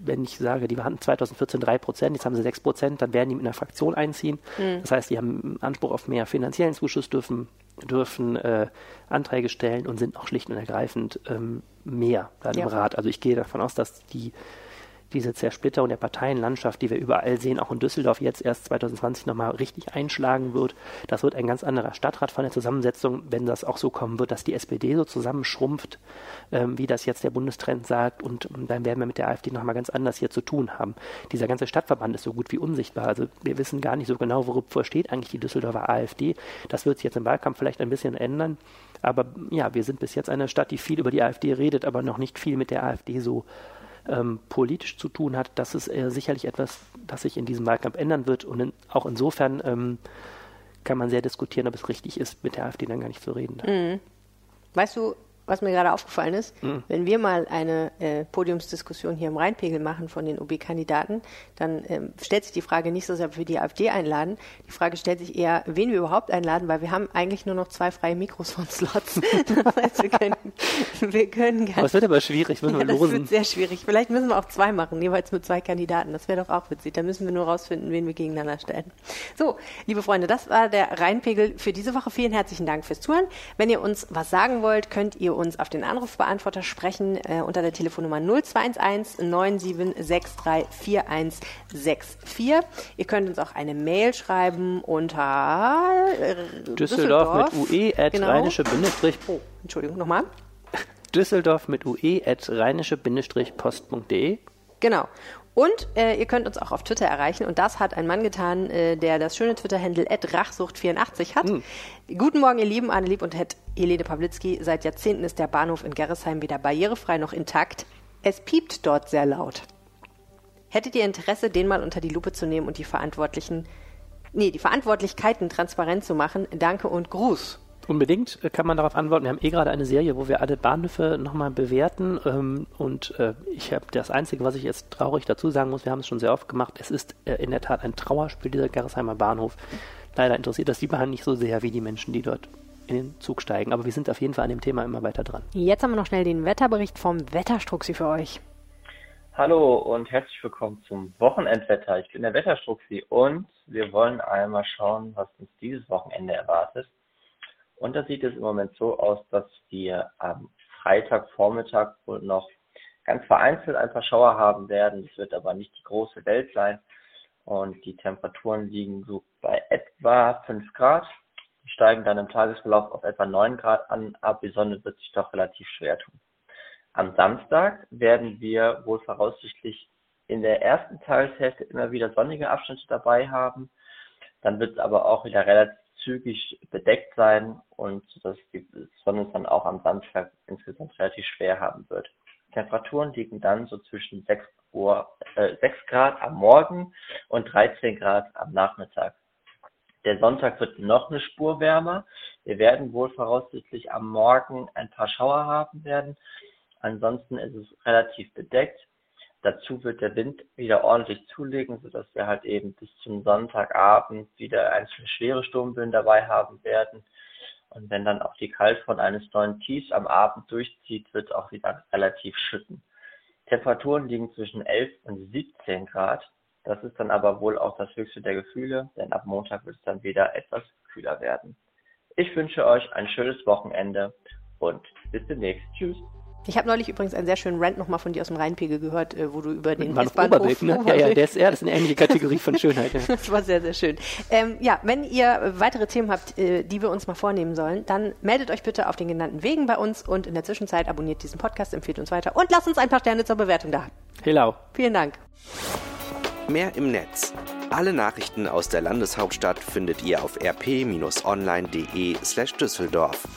wenn ich sage, die hatten 2014 drei Prozent, jetzt haben sie sechs Prozent, dann werden die mit einer Fraktion einziehen. Mhm. Das heißt, die haben Anspruch auf mehr finanziellen Zuschuss, dürfen, dürfen äh, Anträge stellen und sind auch schlicht und ergreifend ähm, mehr da im ja. Rat. Also ich gehe davon aus, dass die diese Zersplitterung der Parteienlandschaft, die wir überall sehen, auch in Düsseldorf jetzt erst 2020 nochmal richtig einschlagen wird. Das wird ein ganz anderer Stadtrat von der Zusammensetzung, wenn das auch so kommen wird, dass die SPD so zusammenschrumpft, ähm, wie das jetzt der Bundestrend sagt. Und ähm, dann werden wir mit der AfD nochmal ganz anders hier zu tun haben. Dieser ganze Stadtverband ist so gut wie unsichtbar. Also wir wissen gar nicht so genau, wovor steht eigentlich die Düsseldorfer AfD. Das wird sich jetzt im Wahlkampf vielleicht ein bisschen ändern. Aber ja, wir sind bis jetzt eine Stadt, die viel über die AfD redet, aber noch nicht viel mit der AfD so ähm, politisch zu tun hat, das ist äh, sicherlich etwas, das sich in diesem Wahlkampf ändern wird. Und in, auch insofern ähm, kann man sehr diskutieren, ob es richtig ist, mit der AfD dann gar nicht zu reden. Mhm. Weißt du, was mir gerade aufgefallen ist, mhm. wenn wir mal eine äh, Podiumsdiskussion hier im Rheinpegel machen von den OB-Kandidaten, dann ähm, stellt sich die Frage nicht so sehr, ob wir die AfD einladen. Die Frage stellt sich eher, wen wir überhaupt einladen, weil wir haben eigentlich nur noch zwei freie Mikrofonslots. das heißt, wir können, wir können gar Das wird aber schwierig, müssen ja, wir losen. Das wird sehr schwierig. Vielleicht müssen wir auch zwei machen, jeweils mit zwei Kandidaten. Das wäre doch auch witzig. Da müssen wir nur rausfinden, wen wir gegeneinander stellen. So, liebe Freunde, das war der Rheinpegel für diese Woche. Vielen herzlichen Dank fürs Zuhören. Wenn ihr uns was sagen wollt, könnt ihr uns auf den Anrufbeantworter sprechen äh, unter der Telefonnummer 0211 97634164. Ihr könnt uns auch eine Mail schreiben unter äh, Düsseldorf, Düsseldorf, mit UE at genau. rheinische Bindestrich. Oh, Entschuldigung, nochmal. Düsseldorf mit UE at rheinische-post.de. Genau. Und äh, ihr könnt uns auch auf Twitter erreichen. Und das hat ein Mann getan, äh, der das schöne Twitter-Handle rachsucht84 hat. Mhm. Guten Morgen, ihr Lieben, Annelieb und Het Helene Pawlitzki. Seit Jahrzehnten ist der Bahnhof in Gerresheim weder barrierefrei noch intakt. Es piept dort sehr laut. Hättet ihr Interesse, den mal unter die Lupe zu nehmen und die Verantwortlichen, nee, die Verantwortlichkeiten transparent zu machen? Danke und Gruß. Unbedingt äh, kann man darauf antworten. Wir haben eh gerade eine Serie, wo wir alle Bahnhöfe nochmal bewerten. Ähm, und äh, ich habe das Einzige, was ich jetzt traurig dazu sagen muss, wir haben es schon sehr oft gemacht. Es ist äh, in der Tat ein Trauerspiel, dieser Gerresheimer Bahnhof. Leider interessiert das die Bahn nicht so sehr wie die Menschen, die dort in den Zug steigen. Aber wir sind auf jeden Fall an dem Thema immer weiter dran. Jetzt haben wir noch schnell den Wetterbericht vom Wetterstruxi für euch. Hallo und herzlich willkommen zum Wochenendwetter. Ich bin der Wetterstruxi und wir wollen einmal schauen, was uns dieses Wochenende erwartet. Und da sieht es im Moment so aus, dass wir am Freitagvormittag wohl noch ganz vereinzelt ein paar Schauer haben werden. Es wird aber nicht die große Welt sein. Und die Temperaturen liegen so bei etwa 5 Grad. Die steigen dann im Tagesverlauf auf etwa 9 Grad an, aber die Sonne wird sich doch relativ schwer tun. Am Samstag werden wir wohl voraussichtlich in der ersten Tageshälfte immer wieder sonnige Abschnitte dabei haben. Dann wird es aber auch wieder relativ zügig bedeckt sein und dass die Sonne dann auch am Samstag insgesamt relativ schwer haben wird. Temperaturen liegen dann so zwischen 6, Uhr, äh, 6 Grad am Morgen und 13 Grad am Nachmittag. Der Sonntag wird noch eine Spur wärmer. Wir werden wohl voraussichtlich am Morgen ein paar Schauer haben werden. Ansonsten ist es relativ bedeckt. Dazu wird der Wind wieder ordentlich zulegen, sodass wir halt eben bis zum Sonntagabend wieder einzelne schwere Sturmböen dabei haben werden. Und wenn dann auch die Kaltfront eines neuen Tiefs am Abend durchzieht, wird auch wieder relativ schütten. Temperaturen liegen zwischen 11 und 17 Grad. Das ist dann aber wohl auch das höchste der Gefühle, denn ab Montag wird es dann wieder etwas kühler werden. Ich wünsche euch ein schönes Wochenende und bis demnächst. Tschüss. Ich habe neulich übrigens einen sehr schönen Rant nochmal von dir aus dem Rheinpegel gehört, äh, wo du über den Bahnhof Oberbeck, ne? Ja, ja, der ist, ja, das ist eine ähnliche Kategorie von Schönheit. Ja. das war sehr, sehr schön. Ähm, ja, wenn ihr weitere Themen habt, äh, die wir uns mal vornehmen sollen, dann meldet euch bitte auf den genannten Wegen bei uns und in der Zwischenzeit abonniert diesen Podcast, empfiehlt uns weiter und lasst uns ein paar Sterne zur Bewertung da. Hello. Vielen Dank. Mehr im Netz. Alle Nachrichten aus der Landeshauptstadt findet ihr auf rp-online.de slash Düsseldorf.